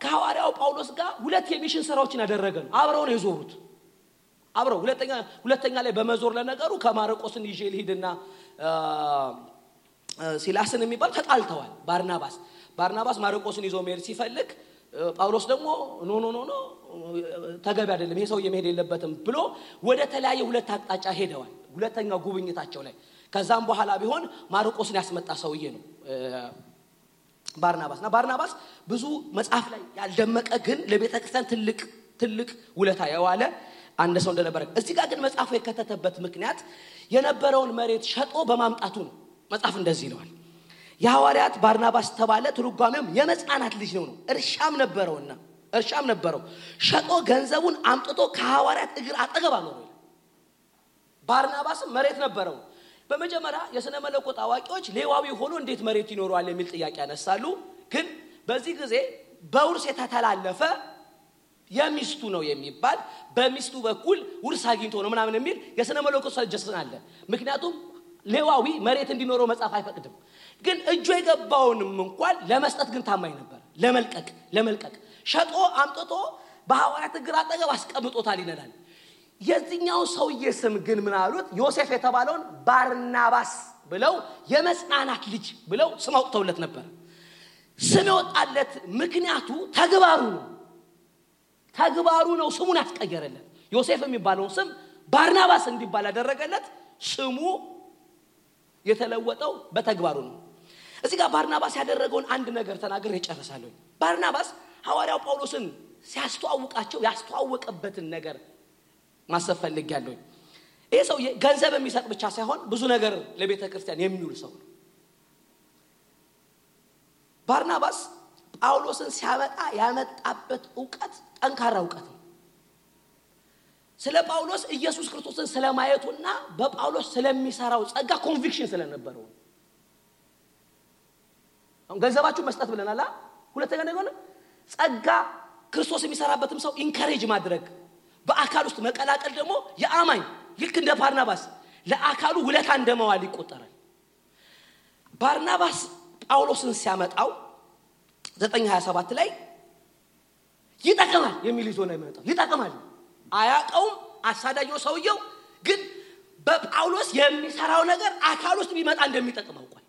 ከሐዋርያው ጳውሎስ ጋር ሁለት የሚሽን ስራዎችን ያደረገ ነው። አብረው ነው የዞሩት አብረው ሁለተኛ ሁለተኛ ላይ በመዞር ለነገሩ ከማርቆስን ይዤ ልሂድና ሲላስን የሚባል ተጣልተዋል። ባርናባስ ባርናባስ ማርቆስን ይዞ መሄድ ሲፈልግ ጳውሎስ ደግሞ no no no no ተገቢ አይደለም፣ ይሄ ሰውዬ መሄድ የለበትም ብሎ ወደ ተለያየ ሁለት አቅጣጫ ሄደዋል። ሁለተኛው ጉብኝታቸው ላይ ከዛም በኋላ ቢሆን ማርቆስን ያስመጣ ሰውዬ ነው ባርናባስ እና ባርናባስ ብዙ መጽሐፍ ላይ ያልደመቀ ግን ለቤተ ክርስቲያን ትልቅ ትልቅ ውለታ የዋለ አንድ ሰው እንደነበረ እዚህ ጋር ግን መጽሐፉ የከተተበት ምክንያት የነበረውን መሬት ሸጦ በማምጣቱ ነው። መጽሐፍ እንደዚህ ይለዋል። የሐዋርያት ባርናባስ ተባለ፣ ትርጓሜውም የመጽናናት ልጅ ነው ነው። እርሻም ነበረውና እርሻም ነበረው ሸጦ ገንዘቡን አምጥቶ ከሐዋርያት እግር አጠገብ አኖረው። ባርናባስም መሬት ነበረው። በመጀመሪያ የሥነ መለኮት አዋቂዎች ሌዋዊ ሆኖ እንዴት መሬት ይኖረዋል የሚል ጥያቄ ያነሳሉ። ግን በዚህ ጊዜ በውርስ የተተላለፈ የሚስቱ ነው የሚባል በሚስቱ በኩል ውርስ አግኝቶ ነው ምናምን የሚል የሥነ መለኮት ሰጀስን አለ። ምክንያቱም ሌዋዊ መሬት እንዲኖረው መጽሐፍ አይፈቅድም። ግን እጁ የገባውንም እንኳን ለመስጠት ግን ታማኝ ነበር። ለመልቀቅ ለመልቀቅ ሸጦ አምጥቶ በሐዋርያት እግር አጠገብ አስቀምጦታል ይነላል። የዚህኛው ሰውዬ ስም ግን ምን አሉት? ዮሴፍ የተባለውን ባርናባስ ብለው የመጽናናት ልጅ ብለው ስም አውጥተውለት ነበር። ስም የወጣለት ምክንያቱ ተግባሩ ነው። ተግባሩ ነው ስሙን ያስቀየረለት። ዮሴፍ የሚባለውን ስም ባርናባስ እንዲባል ያደረገለት ስሙ የተለወጠው በተግባሩ ነው። እዚህ ጋር ባርናባስ ያደረገውን አንድ ነገር ተናግሬ እጨርሳለሁ። ባርናባስ ሐዋርያው ጳውሎስን ሲያስተዋውቃቸው ያስተዋወቀበትን ነገር ማሰብ ፈልጌያለሁ። ይህ ሰውዬ ገንዘብ የሚሰጥ ብቻ ሳይሆን ብዙ ነገር ለቤተ ክርስቲያን የሚውል ሰው ነው። ባርናባስ ጳውሎስን ሲያመጣ ያመጣበት እውቀት ጠንካራ እውቀት ነው። ስለ ጳውሎስ ኢየሱስ ክርስቶስን ስለማየቱና በጳውሎስ ስለሚሰራው ጸጋ conviction ስለነበረው አሁን ገንዘባችሁን መስጠት ብለናል። ሁለተኛ ነገር ጸጋ ክርስቶስ የሚሰራበትም ሰው encourage ማድረግ በአካል ውስጥ መቀላቀል ደግሞ የአማኝ ልክ እንደ ባርናባስ ለአካሉ ውለታ እንደመዋል ይቆጠራል። ባርናባስ ጳውሎስን ሲያመጣው 927 ላይ ይጠቅማል የሚል ይዞ ነው የሚመጣው። ይጠቅማል አያቀውም። አሳዳጅው ሰውየው ግን በጳውሎስ የሚሰራው ነገር አካል ውስጥ ቢመጣ እንደሚጠቅም አውቋል።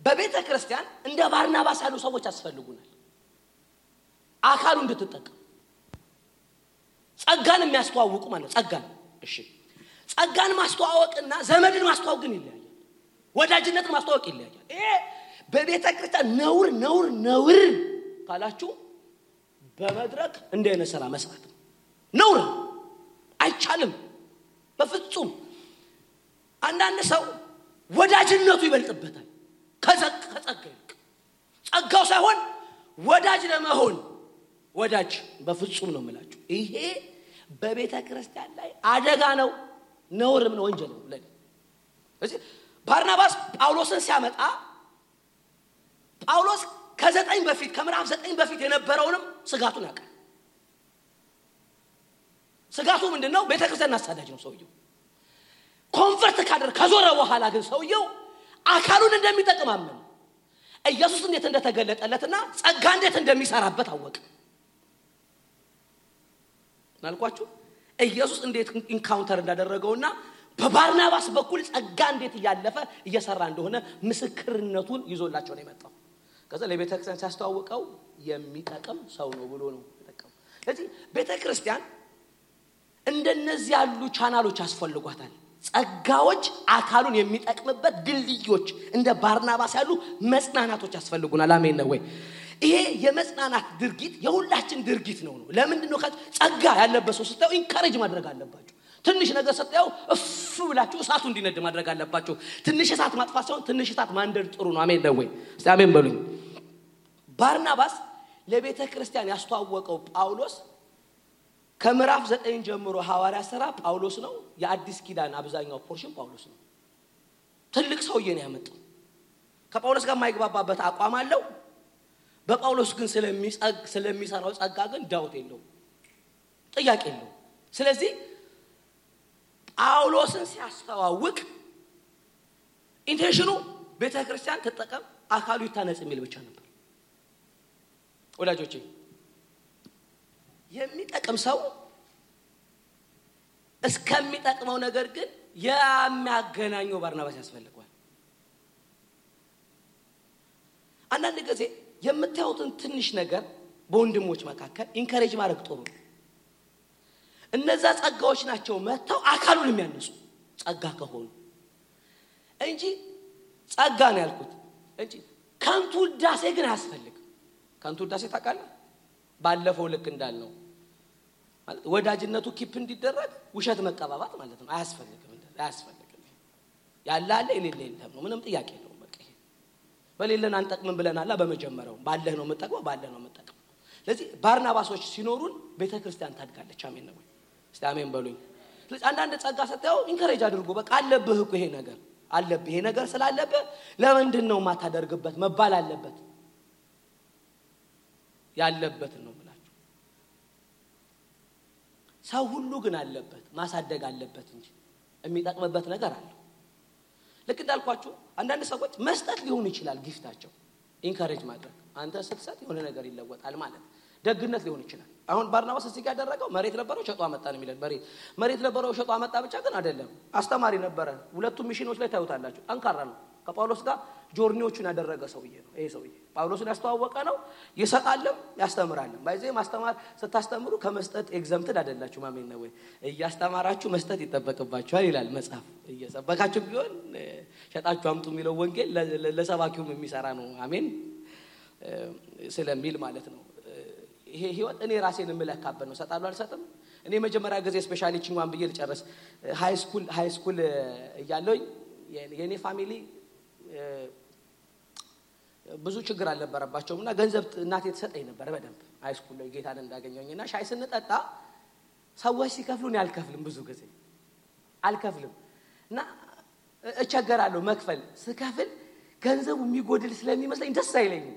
በቤተ ክርስቲያን እንደ ባርናባስ ያሉ ሰዎች ያስፈልጉናል። አካሉ እንድትጠቀም ጸጋን የሚያስተዋውቁ ማለት ጸጋን እሺ፣ ጸጋን ማስተዋወቅና ዘመድን ማስተዋወቅ ግን ይለያያል። ወዳጅነትን ማስተዋወቅ ይለያያል። ይሄ በቤተ ክርስቲያን ነውር ነውር ነውር ካላችሁ በመድረክ እንዲህ አይነት ስራ መስራት ነው። ነውር ነው። አይቻልም በፍጹም። አንዳንድ ሰው ወዳጅነቱ ይበልጥበታል ከጸጋ ይልቅ ጸጋው ሳይሆን ወዳጅ ለመሆን ወዳጅ በፍጹም ነው የምላችሁ። ይሄ በቤተ ክርስቲያን ላይ አደጋ ነው፣ ነውርም ነው፣ ወንጀል ነው ለኔ። ስለዚህ ባርናባስ ጳውሎስን ሲያመጣ ጳውሎስ ከዘጠኝ በፊት ከምዕራፍ ዘጠኝ በፊት የነበረውንም ስጋቱን ያውቃል። ስጋቱ ምንድን ነው? ቤተ ክርስቲያን አሳዳጅ ነው ሰውየው። convert ካደር ከዞረ በኋላ ግን ሰውየው አካሉን እንደሚጠቅም አመነ። ኢየሱስ እንዴት እንደተገለጠለትና ጸጋ እንዴት እንደሚሰራበት አወቀ። ናልኳችሁ ኢየሱስ እንዴት encounter እንዳደረገውና በባርናባስ በኩል ጸጋ እንዴት እያለፈ እየሰራ እንደሆነ ምስክርነቱን ይዞላቸው ነው የመጣው። ከዛ ለቤተ ክርስቲያን ሲያስተዋውቀው የሚጠቅም ሰው ነው ብሎ ነው የጠቀሙ። ስለዚህ ቤተ ክርስቲያን እንደነዚህ ያሉ ቻናሎች ያስፈልጓታል። ጸጋዎች አካሉን የሚጠቅምበት ድልድዮች እንደ ባርናባስ ያሉ መጽናናቶች ያስፈልጉናል። አሜን ነው ወይ? ይሄ የመጽናናት ድርጊት የሁላችን ድርጊት ነው ነው። ለምንድን ነው ጸጋ ያለበት ሰው ስታዩ encourage ማድረግ አለባችሁ። ትንሽ ነገር ስታየው እፍ ብላችሁ እሳቱ እንዲነድ ማድረግ አለባችሁ። ትንሽ እሳት ማጥፋት ሳይሆን ትንሽ እሳት ማንደድ ጥሩ ነው። አሜን ነው ወይ? አሜን በሉኝ። ባርናባስ ለቤተ ክርስቲያን ያስተዋወቀው ጳውሎስ ከምዕራፍ ዘጠኝ ጀምሮ ሐዋርያ ሥራ ጳውሎስ ነው። የአዲስ ኪዳን አብዛኛው portion ጳውሎስ ነው። ትልቅ ሰውዬ ነው ያመጣው። ከጳውሎስ ጋር የማይግባባበት አቋም አለው። በጳውሎስ ግን ስለሚሰራው ጸጋ ግን ዳውት የለው፣ ጥያቄ የለው። ስለዚህ ጳውሎስን ሲያስተዋውቅ intention ኡ ቤተ ክርስቲያን ትጠቀም፣ አካሉ ይታነጽ የሚል ብቻ ነበር። ወዳጆቼ የሚጠቅም ሰው እስከሚጠቅመው ነገር ግን የሚያገናኘው ባርናባስ ያስፈልገዋል። አንዳንድ ጊዜ የምታዩትን ትንሽ ነገር በወንድሞች መካከል encourage ማድረግ ጥሩ ነው። እነዛ ጸጋዎች ናቸው መጥተው አካሉን የሚያነሱ ጸጋ ከሆኑ እንጂ ጸጋ ነው ያልኩት እንጂ ከንቱ ውዳሴ ግን አያስፈልግም። ከንቱ ውዳሴ ታውቃለህ? ባለፈው ልክ እንዳልነው ወዳጅነቱ keep እንዲደረግ ውሸት መቀባባት ማለት ነው። አያስፈልግም፣ አያስፈልግም። ያለ አለ የሌለ የለም ነው። ምንም ጥያቄ የለውም። በቃ በሌለን አንጠቅምም ብለናላ። በመጀመሪያው ባለህ ነው የምጠቅመው፣ ባለህ ነው የምጠቅመው። ስለዚህ ባርናባሶች ሲኖሩን ቤተ ክርስቲያን ታድጋለች። አሜን ነው? እስቲ በሉኝ። ስለዚህ አንዳንድ ጸጋ ስታየው encourage አድርጎ በቃ አለብህ እኮ ይሄ ነገር አለብህ፣ ይሄ ነገር ስላለብህ ለምንድን ነው የማታደርግበት መባል አለበት። ያለበትን ነው ብላችሁ ሰው ሁሉ ግን አለበት ማሳደግ አለበት እንጂ የሚጠቅምበት ነገር አለው። ልክ እንዳልኳችሁ አንዳንድ ሰዎች መስጠት ሊሆን ይችላል gift ኣቸው፣ encourage ማድረግ አንተ ስትሰጥ የሆነ ነገር ይለወጣል ማለት ደግነት ሊሆን ይችላል። አሁን ባርናባስ እዚህ ጋር ያደረገው መሬት ነበረው ሸጦ አመጣ ነው የሚለን። መሬት መሬት ነበረው ሸጦ አመጣ ብቻ ግን አይደለም፣ አስተማሪ ነበረ። ሁለቱም mission ኦች ላይ ታዩታላችሁ። ጠንካራ ነው። ከጳውሎስ ጋር ጆርኒዎቹን ያደረገ ሰውዬ ነው። ይሄ ሰውዬ ጳውሎስን ያስተዋወቀ ነው። ይሰጣልም ያስተምራልም። ባይዜ ማስተማር ስታስተምሩ ከመስጠት ኤግዘምትድ አይደላችሁ። ማሜን ነው እያስተማራችሁ መስጠት ይጠበቅባችኋል ይላል መጽሐፍ። እየሰበካችሁ ቢሆን ሸጣችሁ አምጡ የሚለው ወንጌል ለሰባኪውም የሚሰራ ነው። አሜን ስለሚል ማለት ነው። ይሄ ህይወት እኔ ራሴን የምለካበት ነው። ሰጣለሁ አልሰጥም። እኔ መጀመሪያ ጊዜ ስፔሻሊ ቺንዋን ብዬ ልጨርስ high school high school እያለሁኝ የእኔ family ብዙ ችግር አልነበረባቸውም እና ገንዘብ እናቴ ትሰጠኝ ነበር በደንብ high school ላይ ጌታን እንዳገኘኝ እና ሻይ ስንጠጣ ሰዎች ሲከፍሉ እኔ አልከፍልም፣ ብዙ ጊዜ አልከፍልም እና እቸገራለሁ መክፈል። ስከፍል ገንዘቡ የሚጎድል ስለሚመስለኝ ደስ አይለኝም።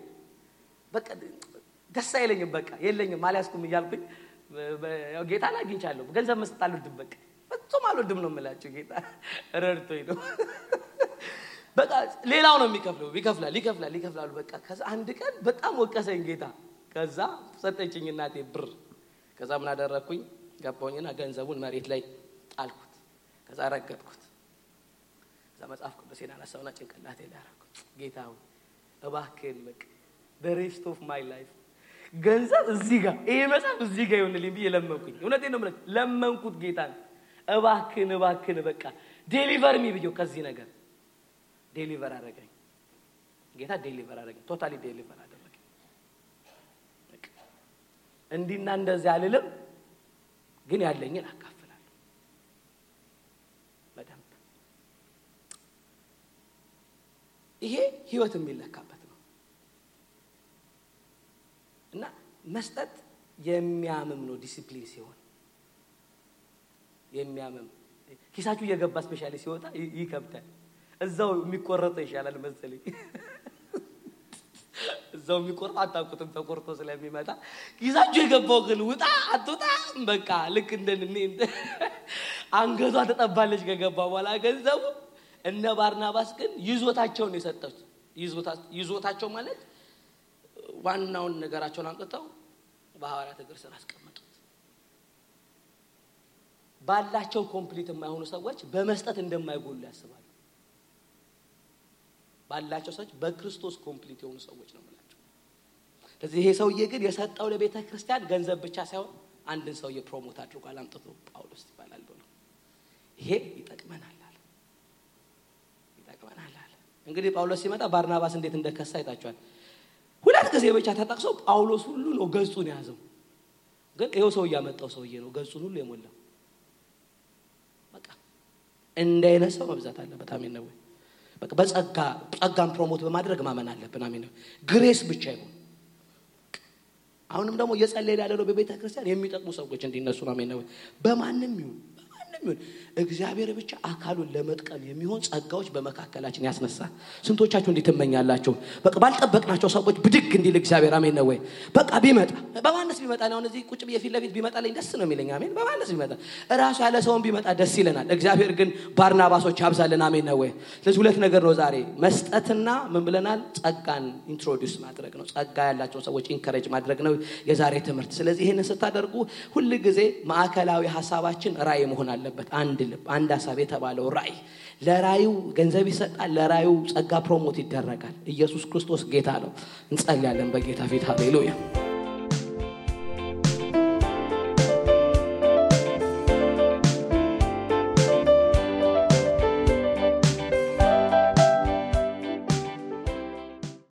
ደስ አይለኝም። በቃ የለኝም አልያዝኩም እያልኩኝ ጌታን አግኝቻለሁ። ገንዘብ መስጠት አልወድም። በቃ ፍጹም አልወድም ነው የምላቸው። ጌታ ረድቶኝ ነው። በቃ ሌላው ነው የሚከፍለው። ይከፍላል ይከፍላል ይከፍላሉ። በቃ ከዛ አንድ ቀን በጣም ወቀሰኝ ጌታ። ከዛ ሰጠችኝ እናቴ ብር። ከዛ ምን አደረግኩኝ? ገባሁኝና ገንዘቡን መሬት ላይ ጣልኩት። ከዛ ረገጥኩት። ከዛ መጽሐፍ ቅዱሴን አነሳውና ጭንቅላቴ ላይ አደረኩት። ጌታ ሆይ እባክህን በቃ the rest of my ገንዘብ እዚህ ጋር ይሄ መጽሐፍ እዚህ ጋር ይሆንልኝ ብዬ ለመንኩኝ። እውነቴን ነው ለመንኩት ጌታን እባክህን እባክህን በቃ deliver me ብዬው ከዚህ ነገር deliver አደረገኝ ጌታ deliver አደረገኝ። totally deliver አደረገኝ። እንዲና እንደዚህ አልልም፣ ግን ያለኝን አካፍላለሁ በደንብ። ይሄ ህይወት የሚለካበት ነው እና መስጠት የሚያምም ነው ዲሲፕሊን ሲሆን የሚያምም ኪሳችሁ እየገባ specially ሲወጣ ይ- ይከብዳል። እዛው የሚቆረጠው ይሻላል መሰለኝ። እዛው የሚቆርጠው አታውቁትም፣ ተቆርጦ ስለሚመጣ ኪሳችሁ የገባው ግን ውጣ አትውጣ በቃ ልክ እንደ አንገቷ ተጠባለች ከገባ በኋላ ገንዘቡ። እነ ባርናባስ ግን ይዞታቸውን የሰጡት ይዞታቸው ማለት ዋናውን ነገራቸውን አምጥተው በሐዋርያት እግር ስር አስቀመጡት። ባላቸው complete የማይሆኑ ሰዎች በመስጠት እንደማይጎሉ ያስባሉ። ባላቸው ሰዎች በክርስቶስ complete የሆኑ ሰዎች ነው የምላቸው። ስለዚህ ይሄ ሰውዬ ግን የሰጠው ለቤተ ክርስቲያን ገንዘብ ብቻ ሳይሆን አንድን ሰውዬ promote አድርጓል። አምጥቶ ጳውሎስ ይባላል ብሎ ይሄ ይጠቅመናል አለ ይጠቅመናል አለ። እንግዲህ ጳውሎስ ሲመጣ ባርናባስ እንዴት እንደከሳ አይታችኋል። ሁለት ጊዜ ብቻ ተጠቅሶ ጳውሎስ ሁሉ ነው ገጹን የያዘው። ግን ይኸው ሰው እያመጣው ሰውዬ ነው ገጹን ሁሉ የሞላው። በቃ ሰው መብዛት አለበት። አሜን ነው? በጸጋ ጸጋን promote በማድረግ ማመን አለብን። አሜን grace ብቻ ይሁን። አሁንም ደግሞ እየጸለየ ያለ ነው በቤተ ክርስቲያን የሚጠቅሙ ሰዎች እንዲነሱ ነው። አሜን? በማንም ይሁን ይሁን እግዚአብሔር ብቻ አካሉን ለመጥቀም የሚሆን ጸጋዎች በመካከላችን ያስነሳል። ስንቶቻችሁ እንዲህ ትመኛላችሁ? ባልጠበቅናቸው ሰዎች ብድግ እንዲል እግዚአብሔር አሜን ነው ወይ? በቃ ቢመጣ በማነስ ቢመጣ አሁን እዚህ ቁጭ ብዬ ፊት ለፊት ቢመጣልኝ ደስ ነው የሚለኝ። አሜን በማነስ ቢመጣ እራሱ ያለ ሰውን ቢመጣ ደስ ይለናል። እግዚአብሔር ግን ባርናባሶች ያብዛልን። አሜን ነው ወይ? ስለዚህ ሁለት ነገር ነው ዛሬ መስጠትና ምን ብለናል? ጸጋን introduce ማድረግ ነው። ጸጋ ያላቸውን ሰዎች encourage ማድረግ ነው የዛሬ ትምህርት። ስለዚህ ይህንን ስታደርጉ ሁል ጊዜ ማዕከላዊ ሀሳባችን ራእይ መሆን አለበት። አንድ ልብ፣ አንድ ሀሳብ የተባለው ራእይ ለራዩ ገንዘብ ይሰጣል። ለራዩ ጸጋ ፕሮሞት ይደረጋል። ኢየሱስ ክርስቶስ ጌታ ነው። እንጸልያለን በጌታ ፊት ሃሌሉያ